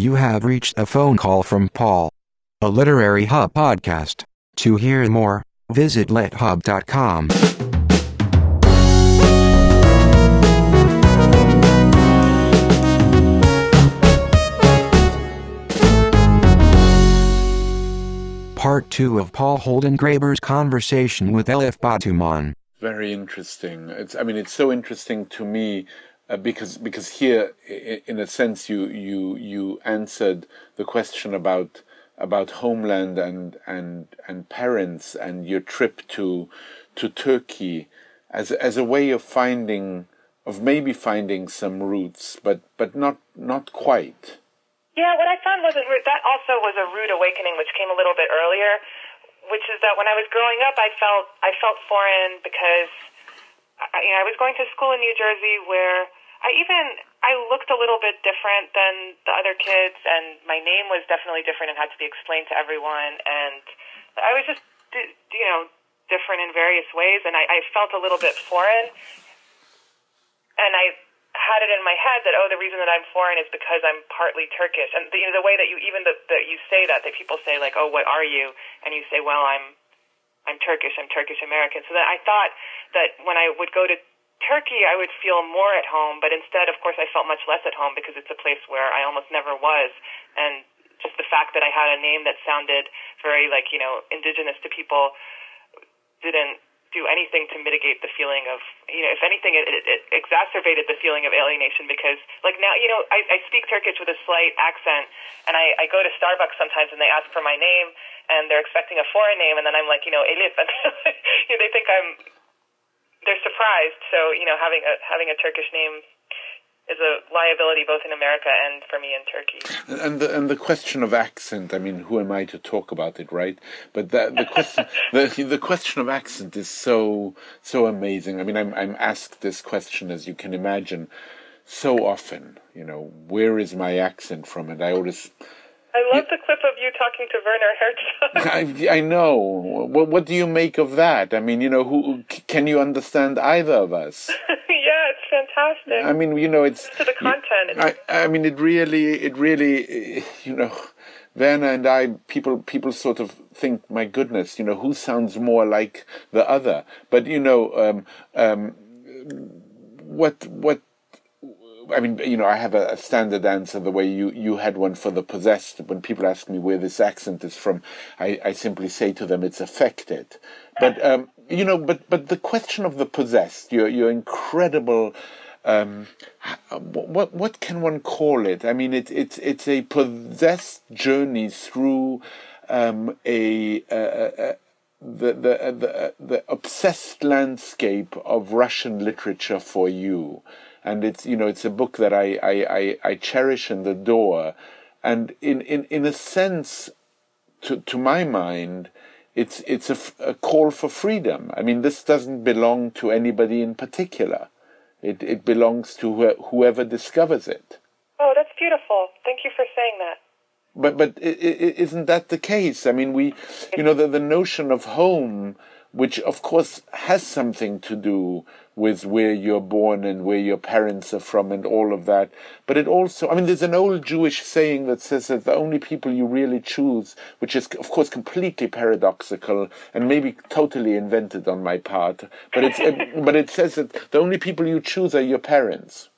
You have reached a phone call from Paul, a Literary Hub podcast. To hear more, visit lithub.com. Part 2 of Paul Holdengraber's conversation with Elif Batuman. Very interesting. It's, I mean, it's so interesting to me uh, because because here, in a sense, you you you answered the question about about homeland and and and parents and your trip to to Turkey as as a way of finding of maybe finding some roots, but but not not quite. Yeah, what I found was a, that also was a rude awakening, which came a little bit earlier, which is that when I was growing up, I felt I felt foreign because I, you know I was going to school in New Jersey where I even I looked a little bit different than the other kids, and my name was definitely different and had to be explained to everyone, and I was just you know different in various ways, and I, I felt a little bit foreign, and I had it in my head that oh the reason that I'm foreign is because I'm partly Turkish and the, you know the way that you even that you say that that people say like oh what are you? And you say well I'm I'm Turkish I'm Turkish American. So that I thought that when I would go to Turkey I would feel more at home but instead of course I felt much less at home because it's a place where I almost never was. And just the fact that I had a name that sounded very like you know indigenous to people didn't do anything to mitigate the feeling of, you know, if anything, it, it, it exacerbated the feeling of alienation because, like now, you know, I, I speak Turkish with a slight accent, and I, I go to Starbucks sometimes and they ask for my name, and they're expecting a foreign name, and then I'm like, you know, Elif, and you know, they think I'm, they're surprised. So, you know, having a having a Turkish name is a liability both in America and for me in Turkey. And the and the question of accent, I mean, who am I to talk about it, right? But the the question the the question of accent is so so amazing. I mean, I'm I'm asked this question as you can imagine so often. You know, where is my accent from? And I always I love the clip of you talking to Werner Herzog. I, I know. What, what do you make of that? I mean, you know, who can you understand either of us? yeah, it's fantastic. I mean, you know, it's to the content. I, I mean, it really, it really, you know, Werner and I, people, people sort of think, my goodness, you know, who sounds more like the other? But you know, um, um, what, what I mean, you know, I have a, a, standard answer the way you, you had one for the possessed. When people ask me where this accent is from, I, I simply say to them it's affected. But um, you know, but but the question of the possessed, your your incredible. Um, what what can one call it? I mean, it's it's it's a possessed journey through um, a, a, a the the the the obsessed landscape of Russian literature for you and it's you know it's a book that I I, I, I cherish and adore, and in, in, in a sense, to to my mind, it's it's a, a call for freedom. I mean, this doesn't belong to anybody in particular. It it belongs to wh whoever discovers it. Oh, that's beautiful. Thank you for saying that. But but isn't that the case? I mean, we, you know, the the notion of home, which of course has something to do with where you're born and where your parents are from and all of that. But it also, I mean, there's an old Jewish saying that says that the only people you really choose, which is of course completely paradoxical and maybe totally invented on my part, but it's, it, but it says that the only people you choose are your parents.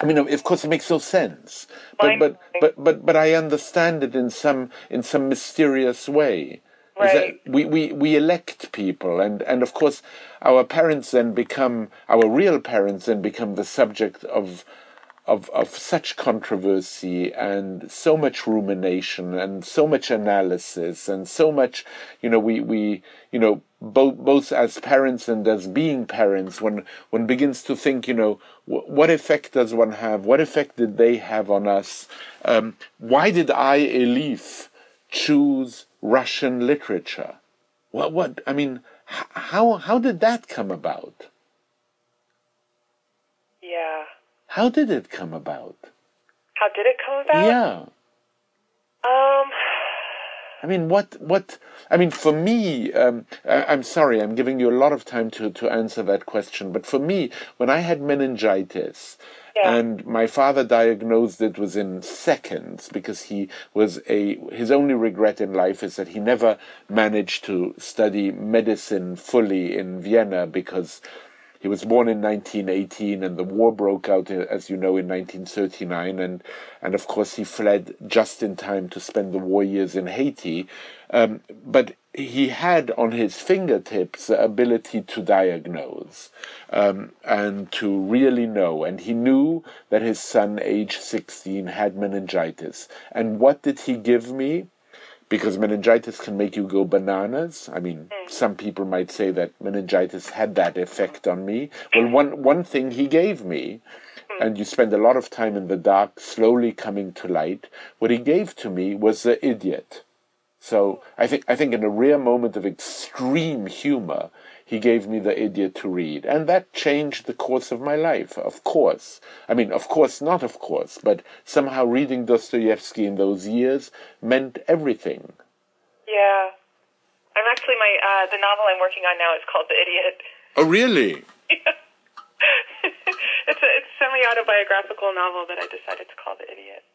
I mean, of course, it makes no sense, but but but but but I understand it in some in some mysterious way. Right. we, we, we elect people, and, and of course, our parents then become, our real parents then become the subject of, of, of such controversy and so much rumination and so much analysis and so much, you know, we, we you know, both, both as parents and as being parents, when one begins to think, you know, what effect does one have? What effect did they have on us? Um, why did I, Elif, choose Russian literature. What? What? I mean, how how did that come about? Yeah. How did it come about? How did it come about? Yeah. Um. I mean, what, what, I mean, for me, um, I, I'm sorry, I'm giving you a lot of time to, to answer that question, but for me, when I had meningitis, And my father diagnosed it within seconds because he was a his only regret in life is that he never managed to study medicine fully in Vienna because he was born in 1918 and the war broke out uh, as you know in 1939 and and of course he fled just in time to spend the war years in Haiti. Um, but he had on his fingertips the ability to diagnose um, and to really know. And he knew that his son, age 16, had meningitis. And what did he give me? Because meningitis can make you go bananas. I mean, some people might say that meningitis had that effect on me. Well, one, one thing he gave me, and you spend a lot of time in the dark, slowly coming to light, what he gave to me was the idiot. So I think I think in a rare moment of extreme humor, he gave me the idiot to read, and that changed the course of my life. Of course, I mean, of course, not of course, but somehow reading Dostoevsky in those years meant everything. Yeah. I'm actually my uh, the novel I'm working on now is called The Idiot. Oh, really? it's a it's a semi autobiographical novel that I decided to call The Idiot.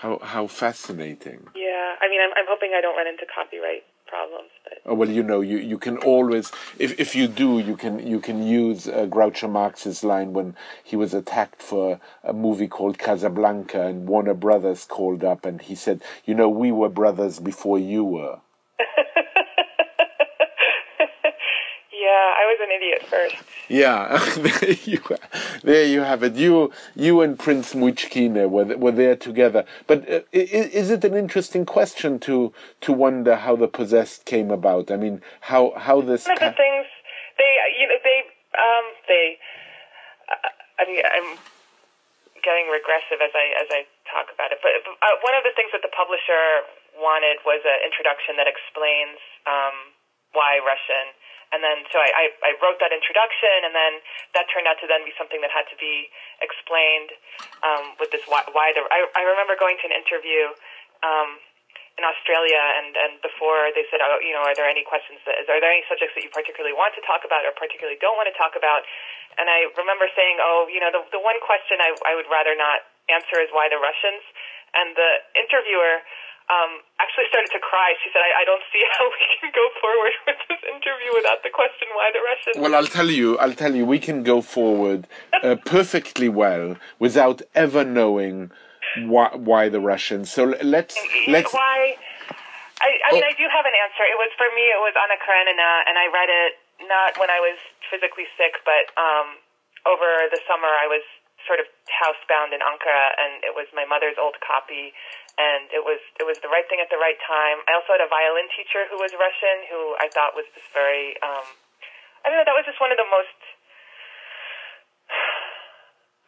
How how fascinating. Yeah. I mean, I'm I'm hoping I don't run into copyright problems, but Oh, well, you know, you, you can always, if, if you do, you can you can use uh, Groucho Marx's line when he was attacked for a movie called Casablanca, and Warner Brothers called up, and he said, "You know, we were brothers before you were." yeah, I was an idiot first. Yeah, there you there you have it. You you and Prince Myshkin were were there together. But uh, is it an interesting question to to wonder how the possessed came about? I mean, how how this. One of the things they, you know, they, um, they. Uh, I mean, I'm getting regressive as I as I talk about it. But uh, one of the things that the publisher wanted was an introduction that explains um, why Russian. And then, so I, I, I wrote that introduction, and then that turned out to then be something that had to be explained um, with this why, why the. I, I remember going to an interview um, in Australia, and, and before they said, oh, you know, are there any questions? That, are there any subjects that you particularly want to talk about or particularly don't want to talk about? And I remember saying, oh, you know, the, the one question I, I would rather not answer is why the Russians. And the interviewer um, actually started to cry. She said, I, I don't see how we can go forward with this interview without the question why the Russians. Well, I'll tell you, I'll tell you, we can go forward uh, perfectly well without ever knowing why, why the Russians. So let's let's. why? I, I mean, Oh. I do have an answer. It was for me. It was Anna Karenina, and I read it not when I was physically sick, but um, over the summer. I was sort of housebound in Ankara, and it was my mother's old copy, and it was it was the right thing at the right time. I also had a violin teacher who was Russian, who I thought was just very. Um, I don't know. That was just one of the most.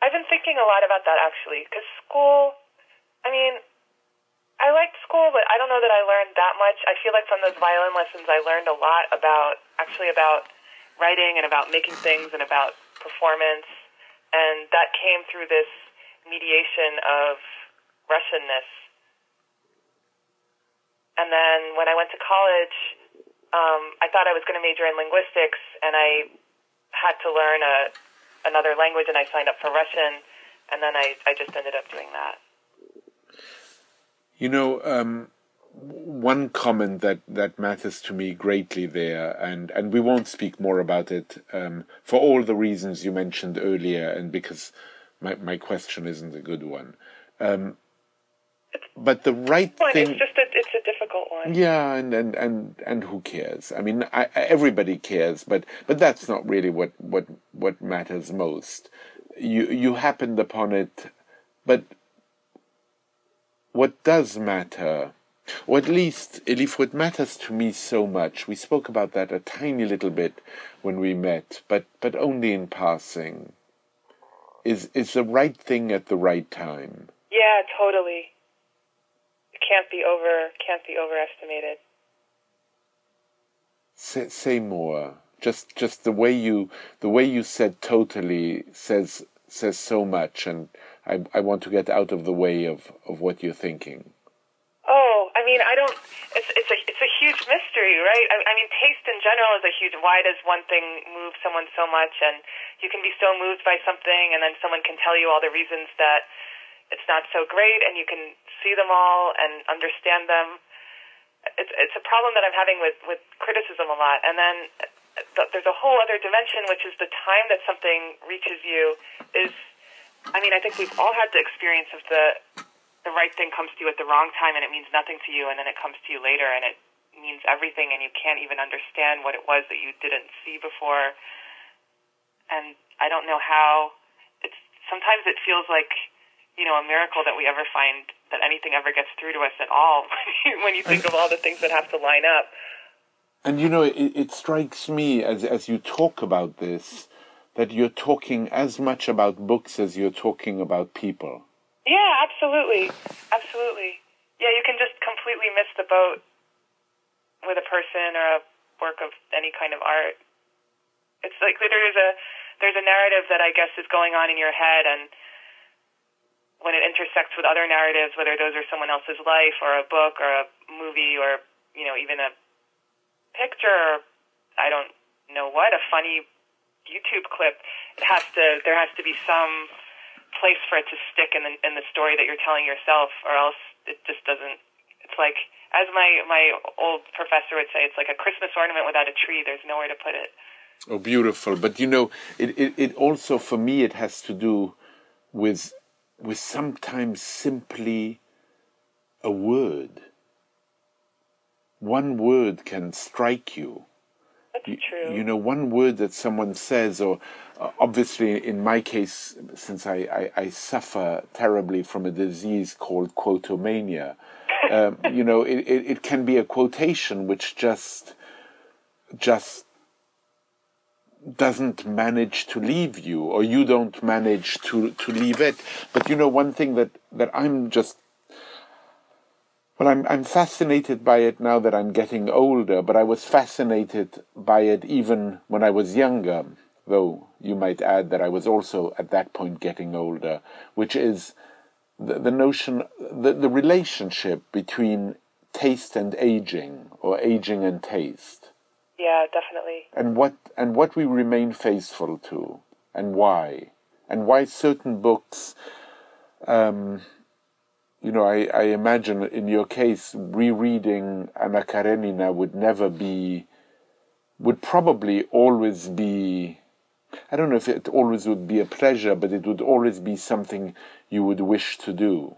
I've been thinking a lot about that actually, because school. I mean, I liked school, but I don't know that I learned that much. I feel like from those violin lessons, I learned a lot about actually about writing and about making things and about performance, and that came through this mediation of Russianness. And then when I went to college, um, I thought I was going to major in linguistics, and I had to learn a another language, and I signed up for Russian, and then I I just ended up doing that. You know, um, one comment that, that matters to me greatly there, and, and we won't speak more about it um, for all the reasons you mentioned earlier, and because my, my question isn't a good one. Um, but the right One, thing. it's just a, it's a difficult one. Yeah, and, and, and, and who cares? I mean, I, I- everybody cares, but, but that's not really what, what, what matters most. You, you happened upon it, but what does matter, or at least, Elif, what matters to me so much, we spoke about that a tiny little bit when we met, but, but only in passing, is, is the right thing at the right time. Yeah, totally. Can't be over can't be overestimated. Say, say more. Just just the way you the way you said totally says says so much, and I I want to get out of the way of of what you're thinking. Oh, I I mean, I don't. It's it's a it's a huge mystery, right? I, I mean, taste in general is a huge. Why does one thing move someone so much? And you can be so moved by something, and then someone can tell you all the reasons that it's not so great, and you can see them all and understand them. It's it's a problem that I'm having with with criticism a lot, and then there's a whole other dimension, which is the time that something reaches you. Is I mean, I think we've all had the experience of the the right thing comes to you at the wrong time and it means nothing to you and then it comes to you later and it means everything and you can't even understand what it was that you didn't see before and i don't know how it's sometimes it feels like you know a miracle that we ever find that anything ever gets through to us at all when you think of all the things that have to line up and you know it, it strikes me as as you talk about this that you're talking as much about books as you're talking about people yeah, absolutely. Absolutely. Yeah, you can just completely miss the boat with a person or a work of any kind of art. It's like there's a there's a narrative that I guess is going on in your head and when it intersects with other narratives, whether those are someone else's life or a book or a movie or, you know, even a picture or I don't know what, a funny YouTube clip, it has to there has to be some place for it to stick in the in the story that you're telling yourself, or else it just doesn't. It's like, as my my old professor would say, it's like a Christmas ornament without a tree. There's nowhere to put it. Oh, beautiful! But you know, it, it, it also for me it has to do with with sometimes simply a word. One word can strike you. That's you, true. You know, one word that someone says, or uh, obviously in my case, since I, I, I, suffer terribly from a disease called quotomania, um, you know, it, it, it, can be a quotation which just just doesn't manage to leave you, or you don't manage to, to leave it. But you know, one thing that, that I'm just well, I'm I'm fascinated by it now that I'm getting older, but I was fascinated by it even when I was younger though you might add that I was also at that point getting older, which is the, the notion, the, the relationship between taste and aging, or aging and taste. Yeah, definitely. And what and what we remain faithful to, and why, and why certain books. Um, you know, I, I imagine in your case, rereading Anna Karenina would never be, would probably always be I don't know if it always would be a pleasure, but it would always be something you would wish to do.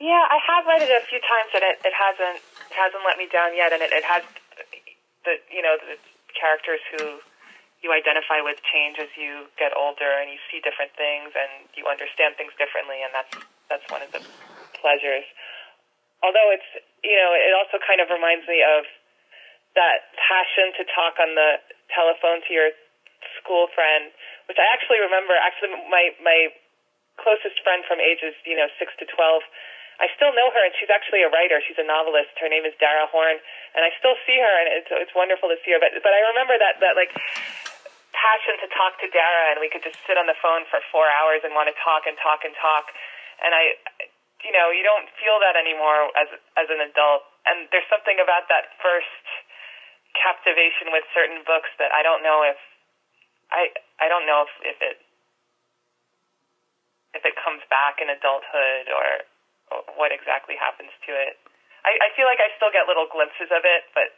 Yeah, I have read it a few times, and it, it hasn't it hasn't let me down yet. And it, it has the you know the characters who you identify with change as you get older, and you see different things, and you understand things differently, and that's that's one of the pleasures. Although it's you know it also kind of reminds me of that passion to talk on the telephone to your school friend, which I actually remember. Actually, my my closest friend from ages you know six to twelve. I still know her, and she's actually a writer. She's a novelist. Her name is Dara Horn, and I still see her, and it's it's wonderful to see her. But but I remember that that like passion to talk to Dara, and we could just sit on the phone for four hours and want to talk and talk and talk. And I, you know, you don't feel that anymore as as an adult. And there's something about that first captivation with certain books that I don't know if I I don't know if, if it if it comes back in adulthood or, or what exactly happens to it. I, I feel like I still get little glimpses of it, but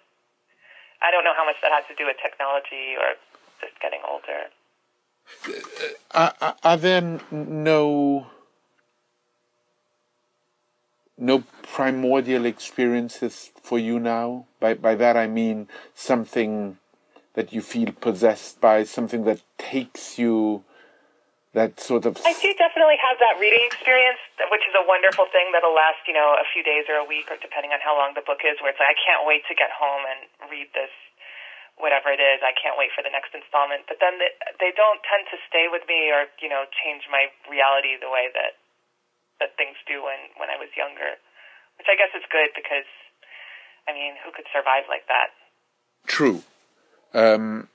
I don't know how much that has to do with technology or just getting older. Are, are there no no primordial experiences for you now? By by that I mean something that you feel possessed by, something that takes you that sort of. I do definitely have that reading experience, which is a wonderful thing that'll last, you know, a few days or a week, or depending on how long the book is. Where it's like I can't wait to get home and read this, whatever it is. I can't wait for the next installment. But then they, they don't tend to stay with me or you know change my reality the way that that things do when when I was younger, which I guess is good because, I mean, who could survive like that? True. Um,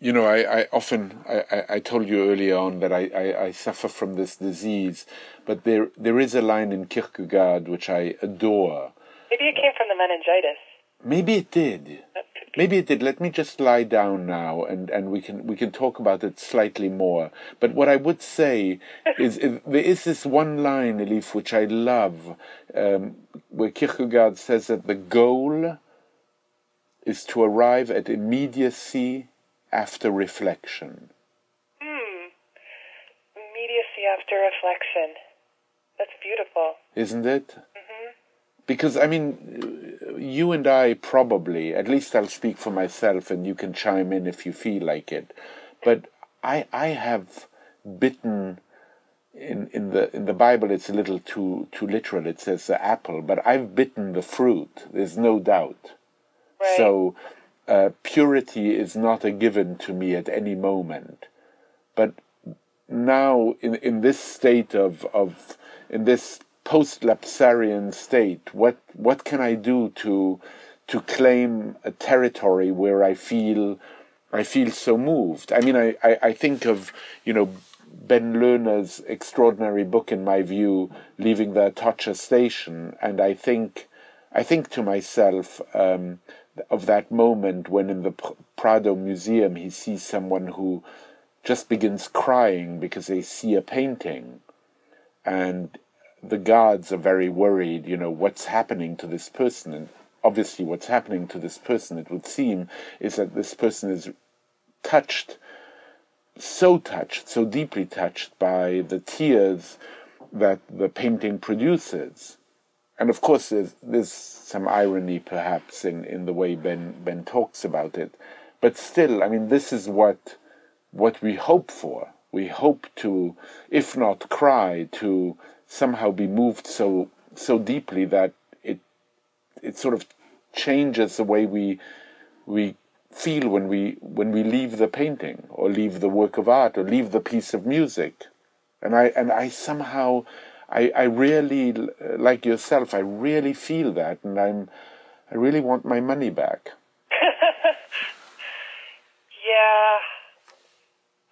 you know, I, I often I, I told you earlier on that I, I, I, suffer from this disease, but there there is a line in Kierkegaard which I adore. Maybe it came from the meningitis. Maybe it did. Maybe it did. Let me just lie down now, and, and we can we can talk about it slightly more. But what I would say is, is there is this one line, Elif, which I love, um, where Kierkegaard says that the goal is to arrive at immediacy after reflection. Hmm. Immediacy after reflection. That's beautiful. Isn't it? Mm-hmm. Because, I mean, you and I probably, at least I'll speak for myself and you can chime in if you feel like it, but I, I have bitten in, in the in the Bible it's a little too too literal. It says the apple, but I've bitten the fruit. There's no doubt. Right. So uh, purity is not a given to me at any moment. But now, in, in this state of, of in this post-lapsarian state, what what can I do to to claim a territory where I feel I feel so moved? I mean, I, I, I think of you know Ben Lerner's extraordinary book, in my view, leaving the Atocha station, and I think I think to myself. Um, of that moment when in the Prado Museum he sees someone who just begins crying because they see a painting and the guards are very worried, you know, what's happening to this person. And obviously, what's happening to this person, it would seem, is that this person is touched, so touched, so deeply touched by the tears that the painting produces and of course, there's, there's some irony perhaps in, in the way Ben Ben talks about it, but still, I mean, this is what what we hope for. We hope to, if not cry, to somehow be moved so so deeply that it it sort of changes the way we we feel when we when we leave the painting or leave the work of art or leave the piece of music and i and i somehow I, I really, like yourself, I really feel that, and I'm, I really want my money back. yeah,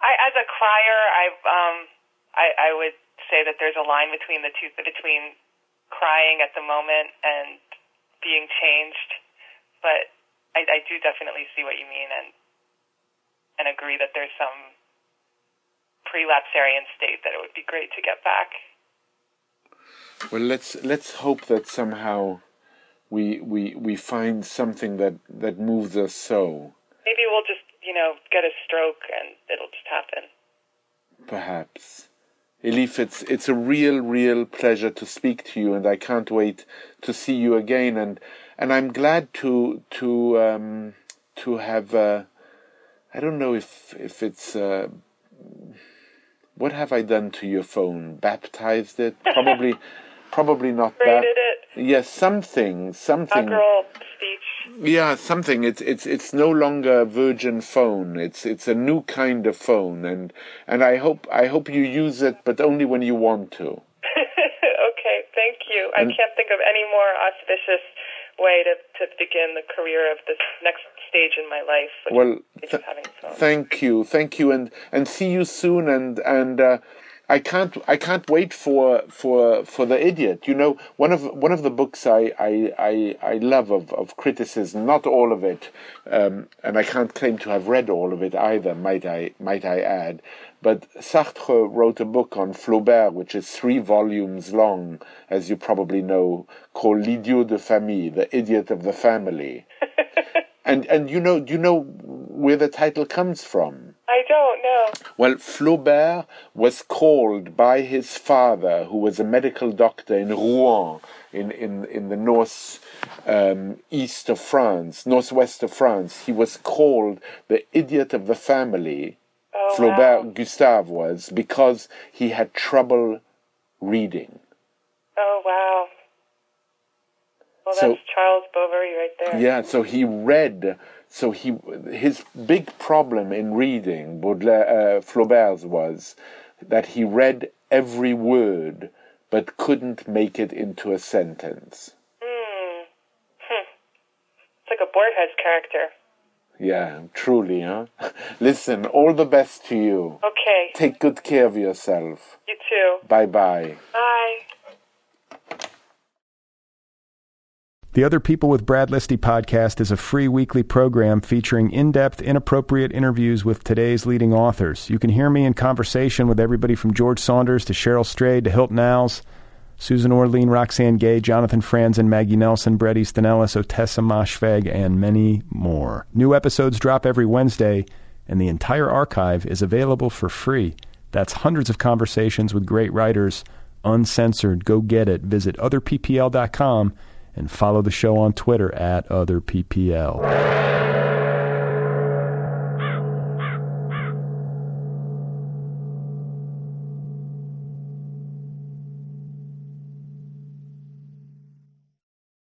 I, as a crier, I, um, I, I would say that there's a line between the two, between crying at the moment and being changed, but I, I do definitely see what you mean, and and agree that there's some pre-lapsarian state that it would be great to get back. Well, let's let's hope that somehow we we we find something that that moves us so. Maybe we'll just you know get a stroke and it'll just happen. Perhaps. Elif, it's it's a real, real pleasure to speak to you, and I can't wait to see you again. And and I'm glad to to um, to have. Uh, I don't know if if it's. Uh, what have I done to your phone? Baptized it? Probably. Probably not that. It. Yes, something, something. Girl speech. Yeah, something. It's it's it's no longer a virgin phone. It's it's a new kind of phone, and and I hope I hope you use it, but only when you want to. okay, thank you. And I can't think of any more auspicious way to, to begin the career of this next stage in my life. Well, th- thank you, thank you, and and see you soon, and and. Uh, I can't I can't wait for for for the idiot. You know, one of one of the books I I, I, I love of, of criticism, not all of it, um, and I can't claim to have read all of it either. Might I might I add? But Sartre wrote a book on Flaubert, which is three volumes long, as you probably know, called L'idiot de famille, the idiot of the family. and and you know do you know where the title comes from. I don't know. Well, Flaubert was called by his father, who was a medical doctor in Rouen, in, in, in the north um, east of France, northwest of France. He was called the idiot of the family. Oh, Flaubert wow. Gustave was because he had trouble reading. Oh wow. Well, so, that's Charles Bovary right there. Yeah, so he read so he his big problem in reading Baudelaire, uh, Flaubert's was that he read every word but couldn't make it into a sentence. Mm. Hm. It's like a Borges character. Yeah, truly, huh? Listen, all the best to you. Okay. Take good care of yourself. You too. Bye bye bye. The Other People with Brad Listi podcast is a free weekly program featuring in depth, inappropriate interviews with today's leading authors. You can hear me in conversation with everybody from George Saunders to Cheryl Strayed to Hilton Als, Susan Orlean, Roxane Gay, Jonathan Franzen, Maggie Nelson, Bret Easton Ellis, Ottessa Moshfegh, and many more. New episodes drop every Wednesday, and the entire archive is available for free. That's hundreds of conversations with great writers, uncensored. Go get it. Visit otherppl.com and follow the show on Twitter at OtherPPL.